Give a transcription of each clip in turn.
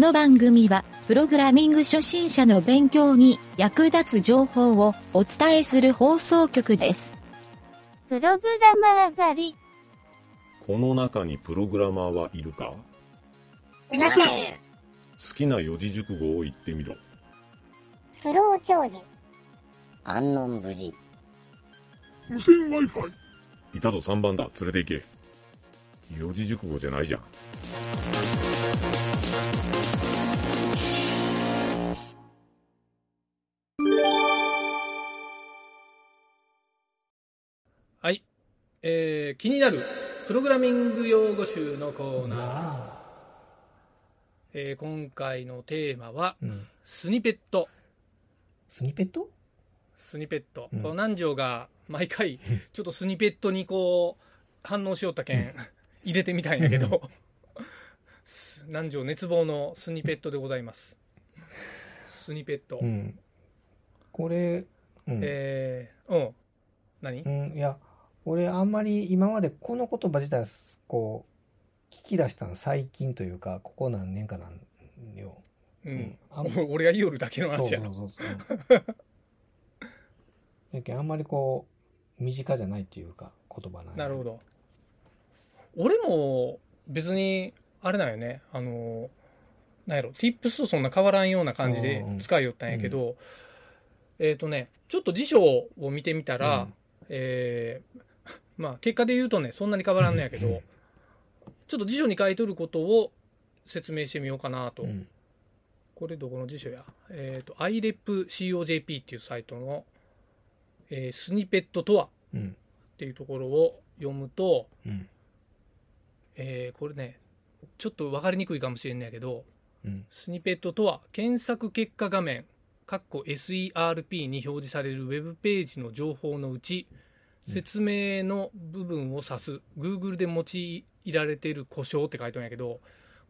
の番組は、プログラミング初心者の勉強に役立つ情報をお伝えする放送局です。プログラマー狩り。この中にプログラマーはいるか？いません。好きな四字熟語を言ってみろ。不老長寿。安穏無事。無線 Wi-Fi。いたぞ3番だ。連れて行け。四字熟語じゃないじゃん。えー、気になるプログラミング用語集のコーナー。えー今回のテーマは、うん。スニペット。スニペット？スニペット。うんこの南條が毎回、ちょっとスニペットにこう、反応しよったけん、入れてみたんやけど、す南條熱望のスニペットでございます。スニペット。うん。これ、うん。えー、うん。何？うん、いや、俺あんまり今までこの言葉自体、こう、聞き出したの最近というか、ここ何年かなんよ。うん。うん俺が言いよるだけの話やろ。そうそうそう。あんまりこう、身近じゃないっていうか、言葉なんやなるほ。ど。俺も別に、あれなんよね、あの、なんやろ、tips とそんな変わらんような感じで使いよったんやけど、えっ、とね、ちょっと辞書を見てみたら、うんえーまあ結果で言うとね、そんなに変わらんのやけど、ちょっと辞書に書いとることを説明してみようかなと。うん。これどこの辞書や？えっ、と、iRepCOJP っていうサイトの、えースニペットとは？うん。っていうところを読むと、うん。えーこれね、ちょっと分かりにくいかもしれんないけど、うん。スニペットとは？検索結果画面、SERP に表示されるウェブページの情報のうち、説明の部分を指す、Google で用いられている故障って書いてあるんやけど、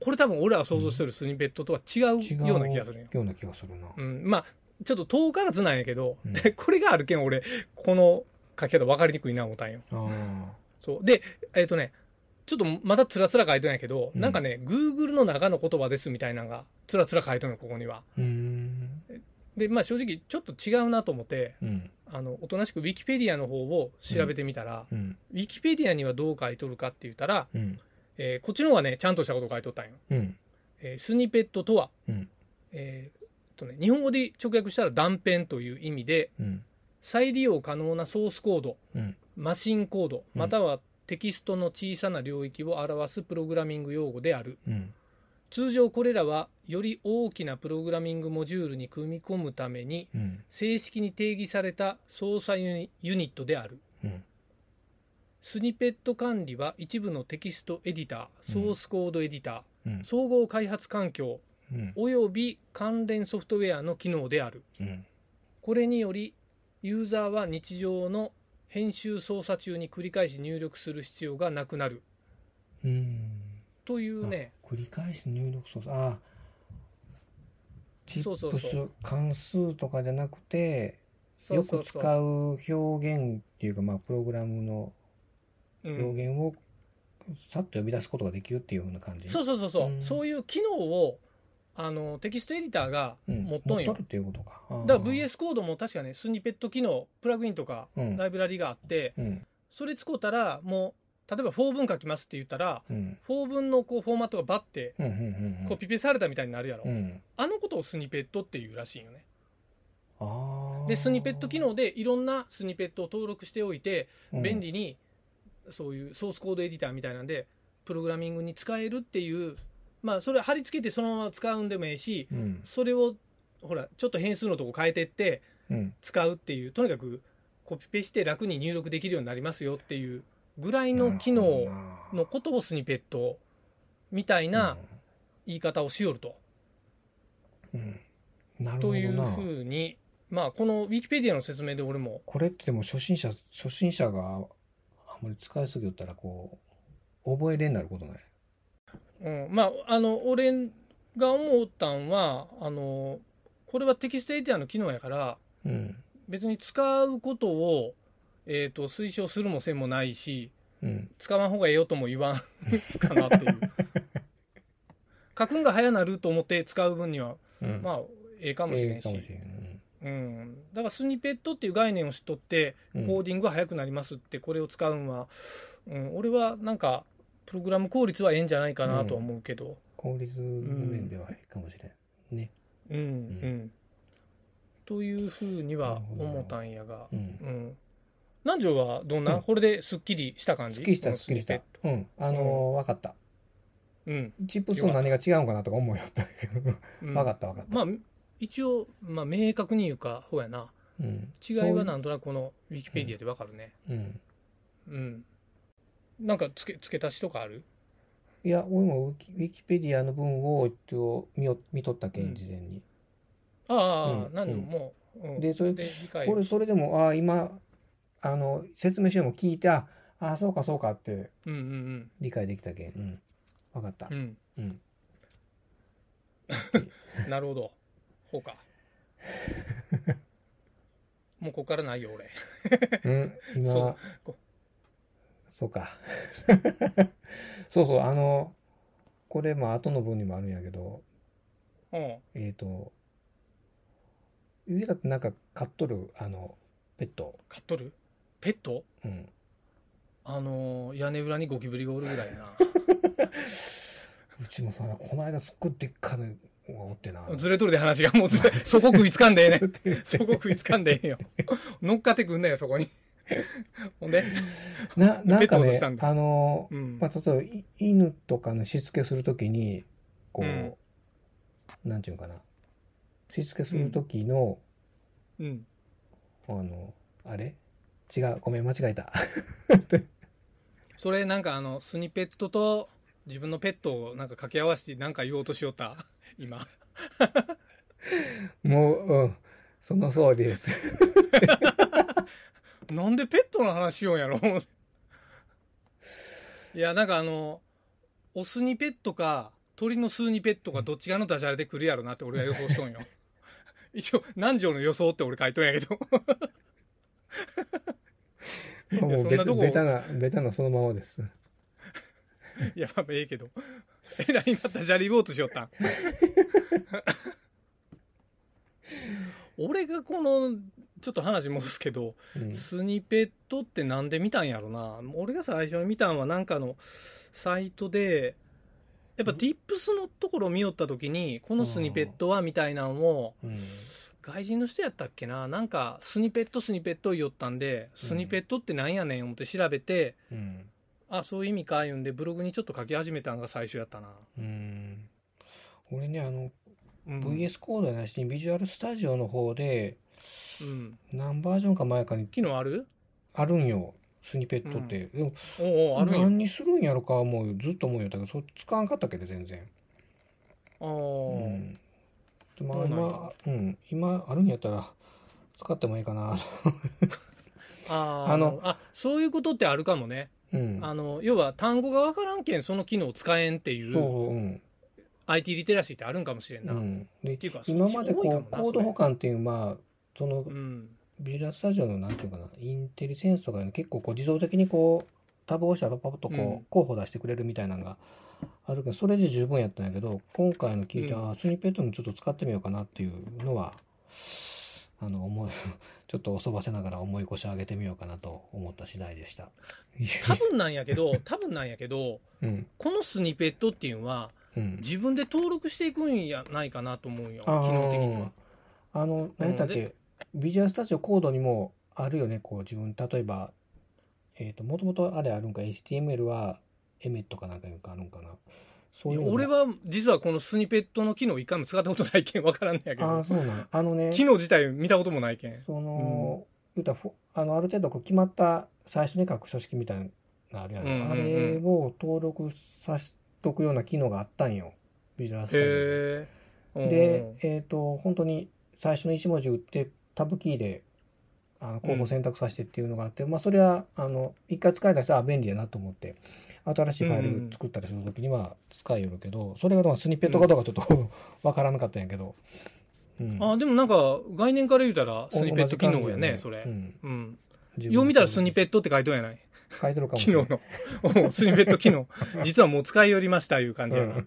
これ多分俺らが想像してるスニペットとは違うような気がするんよ。ような気がするな。うん、まあ、ちょっと遠からずなんやけど、うんでこれがあるけん俺、この書き方分かりにくいな思ったんよ。あそう。で、えっ、とね、ちょっとまたつらつら書いてるんやけど、うんなんかね、Google の中の言葉ですみたいなのが、つらつら書いてるのよ、ここには。あ。うーん。で、まあ正直、ちょっと違うなと思って、うん。あの、おとなしく Wikipedia の方を調べてみたら、うん。Wikipedia にはどう書いとるかって言ったら、うん。えーこっちの方がね、ちゃんとしたこと書いとったんよ。うん。えースニペットとは、うん。えーっとね、日本語で直訳したら断片という意味で、うん。再利用可能なソースコード、うん。マシンコード、うんまたはテキストの小さな領域を表すプログラミング用語である。うん。通常これらはより大きなプログラミングモジュールに組み込むためにうん。正式に定義された操作ユニットである。うん。スニペット管理は一部のテキストエディター、ソースコードエディター、うん。総合開発環境うん。および関連ソフトウェアの機能である。うん。これによりユーザーは日常の編集操作中に繰り返し入力する必要がなくなるうん。というね、あ繰り返し入力操作。ああ。チップス、関数とかじゃなくて、よく使う表現っていうか、まあ、プログラムのうん表現をさっと呼び出すことができるっていうような感じ。そうそうそうそう、うんそういう機能をあのテキストエディターがうん。持っとんよ、持っとるっていうことか。だから VS コードも確かねスニペット機能プラグインとかうんライブラリがあって、うん。それ使うたらもう例えば4文書きますって言ったらうん。4文のこうフォーマットがバッて。コピペされたみたいになるやろ、うん。あのことをスニペットっていうらしいよね。でスニペット機能でいろんなスニペットを登録しておいてうん便利にそういうソースコードエディターみたいなんでプログラミングに使えるっていうまあそれ貼り付けてそのまま使うんでもいいしうん。それをほらちょっと変数のとこ変えてってうん。使うっていうとにかくコピペして楽に入力できるようになりますよっていうぐらいの機能のことをスニペットみたいな言い方をしよると。うん。なるほという。ふうにまあこのウィキペディアの説明で俺もこれってでも初心者、初心者があんまり使いすぎよったらこう、覚えれんなることない？うん、まああの俺が思ったんはあのこれはテキストエディターの機能やからうん。別に使うことを、えー、と推奨するもせんもないしうん。使わん方がええよとも言わんかなっていう 書くんが早なると思って使う分には、うん。まあ、ええかもしれんし。え。うん。だからスニペットっていう概念を知っとって、うんコーディングが早くなりますって、これを使うんは、うん、俺はなんか、プログラム効率はええんじゃないかなとは思うけど、効率の面ではいいかもしれん。ね。うん、うん。というふうには思ったんやが、うん。うん。南條はどんな、うんこれですっきりした感じ？すっきりした、すっきりした。うん。あのー、わかった。トうん。チップスと何が違うんかなとか思うよったけど。うんわかったわかった。まあ、一応、まあ、明確に言うか、ほうやな。うん。違いはなんとなくこのウィキペディアでわかるね。うん。うん。なんか付け、付け足しとかある？いや、俺もウィキウィキペディアの文を一応見よ見とったけうんん、事前に。ああ、うんなんでももう、うんでそれ理解これ、それでも、ああ、今、あの、説明書も聞いて、ああ、そうかそうかってうんうん理解できたけん。うん。わかったうん。う。ん。うん。なるほど。ほうか。もうここからないよ、俺。うん、今、そうこそうか。そうそう、あの、これ、まあ、後の文にもあるんやけど、うん。えっ、と、上だってなんか飼っとる、あの、ペット。飼っとる？ペット？うん。あのー屋根裏にゴキブリがおるぐらいやな。うちもさ、この間すっごいでっかいのがおってな。ずれとるで話がもうずれ、そこ食いつかんでええね。そこ食いつかんでええよ。乗っかってくんなよ、そこに。ほんで？な、なんかねペット落としたん、だあの、うん。まあ、例えばい犬とかのしつけするときに、こう、うんなんていうのかな。しつけするときの、うん。あの、あれ？違う、ごめん、間違えた。それなんかあの、スニペットと自分のペットをなんか掛け合わせてなんか言おうとしよった？今。もう、うん、その通りです。なんでペットの話しようんやろ？いや、なんかあの、オスニペットか、鳥のスーニペットかどっちがのダジャレで来るやろなって俺は予想しとんよ。一応、南條の予想って俺書いとんやけど。もうベタそんなとこベタな、ベタなそのままです。いや、まあええけど。えらい今ダジャレ言おうとしよったん？俺がこの、ちょっと話戻すけど、うんスニペットってなんで見たんやろな俺が最初に見たんはなんかのサイトでやっぱ Tips のところを見よった時にこのスニペットはみたいなのをうん外人の人やったっけな？なんかスニペットスニペット言おったんでスニペットってなんやねん思って調べて、うん。あそういう意味か言うんでブログにちょっと書き始めたのが最初やったな、うん。俺ね、あの、うん、VS コードやなしに、ビジュアルスタジオの方で、うん何バージョンか前かに機能ある？あるんよ、スニペットって。でも、おうおうある何にするんやろか思うよずっと思うよ。だけど、そ使わんかったけど、全然。あうーん。でまあ、今、うん、今あるんやったら、使ってもいいかな。あーあのあそういうことってあるかもねうん。あの要は単語が分からんけんその機能使えんっていそうう、うん。IT リテラシーってあるんかもしれんな。ううん。ん。でっていうか今までこう、コード保管っていう、まあ、その、うん。ビジュアルスタジオのなんていうかな、インテリセンスとかで結構こう自動的にこう、タブを押したらパパッとこう、うん候補出してくれるみたいなのがあるけど、それで十分やったんやけど、今回の聞いて、うんあスニペットもちょっと使ってみようかなっていうのは、あの、思い、ちょっとおそばせながら思い越し上げてみようかなと思った次第でした。多分なんやけど、多分なんやけど、うん、このスニペットっていうのは、うん。自分で登録していくんやないかなと思うんよ。機能的には。あの、何やっけ、でビジュアルスタジオコードにもあるよね、こう自分、例えば、えっ、と、もともとあれあるんか、HTML はエメットかなんかいうかあるんかな。そういう俺、は、実はこのスニペットの機能一回も使ったことないけんわからんねやけああ、ど、そうなん。あのね、機能自体見たこともないけん。その、言うたらフォあの、ある程度こう決まった最初に書く書式みたいなのあるやん。うんうんうんあれを登録さしとくような機能があったんよ。ビジュアルスタジオで。へえ。っ、と、本当に最初の1文字打って、タブキーで、あの候補選択させてっていうのがあって、まあ、それは、あの、一回使い出したら便利やなと思って、新しいファイル作ったりするときには使いよるけど、それがまあスニッペットかどうかちょっとわからなかったんやけど、うん。あでもなんか、概念から言うたら、スニペット機能やね、同じ感じそれ。うんよう見たらスニペットって書いとんやない書いてるかもしれない。機能の。スニペット機能。実はもう使いよりましたいう感じやな。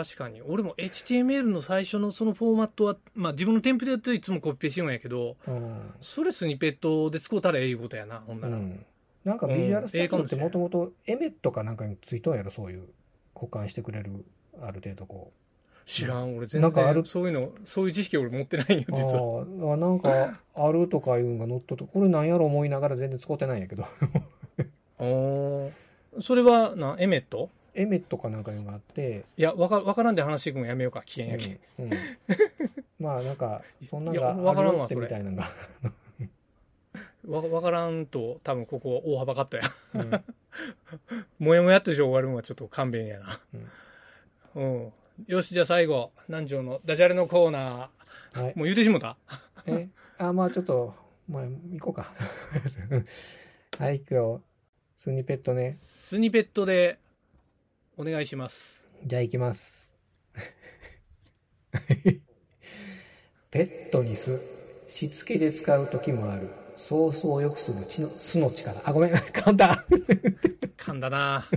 うん確かに。俺も HTML の最初のそのフォーマットは、まあ自分のテンプレートでいつもコピペしようんやけど、うん。それスニペットで使うたらええいうことやな、ほんなら。うん。なんかビジュアルスタジオってもともとエメットかなんかについとんやろ、そういう交換してくれる、ある程度こ知らん、俺全なんかある然そういうの、そういう知識俺持ってないよ、う。実は。ああ、なんかあるとかいうのが乗っとって、これなんやろ思いながら全然使ってないんやけど、おーそれはな、エメット？エメットかなんかいうのがあって、いや、わかわからんで話していくのやめようか、危険やけ。うんうん まあなんか、そんなんいやがわからんわあるよってみたいなのが。わわからんと、多分ここ大幅カットや。うんもやもやっとして終わるのはちょっと勘弁やな。うん。よし、じゃあ最後、南條のダジャレのコーナー。はい。もう言うてしもた？え、あ、まあちょっと、まあ行こうか。はい、今日、スニペットね。スニペットでお願いします。じゃあ行きます。ペットに巣、しつけで使う時もある。ソースを良くする血の巣の力。あ、ごめん、噛んだ。噛んだな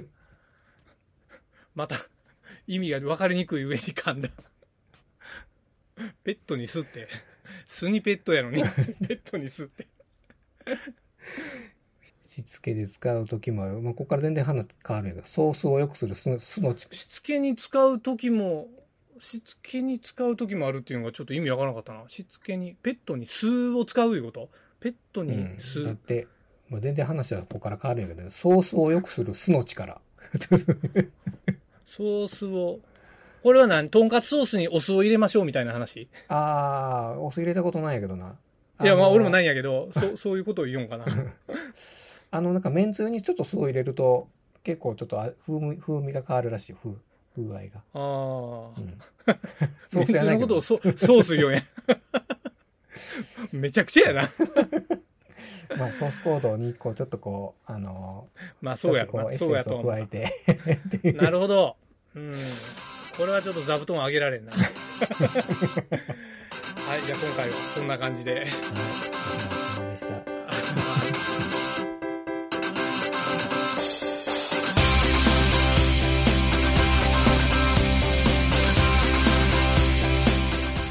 また、意味が分かりにくい上に噛んだ。ペットにすって。スニペットやのに、ペットにすって。しつけで使う時もある。まあ、ここから全然話変わるけど、ソースを良くする巣の力。しつけに使う時も、しつけに使う時もあるっていうのがちょっと意味わからなかったな。しつけに、ペットに酢を使ういうこと？ペットにうん、酢、だって、まあ、全然話はここから変わるんやけど、ソースを良くする巣の力。ソースを、これは何？とんかつソースにお酢を入れましょうみたいな話？あー、お酢入れたことないんやけどな。いや、まあの俺もないんやけど、そそういうことを言うんかな。あの、なんか、めんつゆにちょっと酢を入れると、結構ちょっとあ風味風味が変わるらしい、風風合いが。ああう。ん、めんつゆのことをソソース言うんや。めちゃくちゃやな。まあ、ソースコードに、こう、ちょっとこう、あのまあそうやとそうやと加え。て。なるほど。うん。これはちょっと座布団上げられんな。はい、じゃあ今回はそんな感じで。はい、お疲れ様でした。